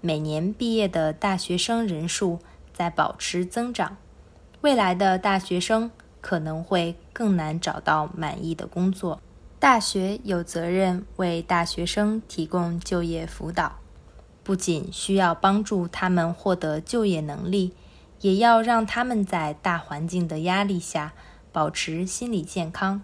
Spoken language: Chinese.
每年毕业的大学生人数在保持增长，未来的大学生可能会更难找到满意的工作。大学有责任为大学生提供就业辅导，不仅需要帮助他们获得就业能力，也要让他们在大环境的压力下保持心理健康。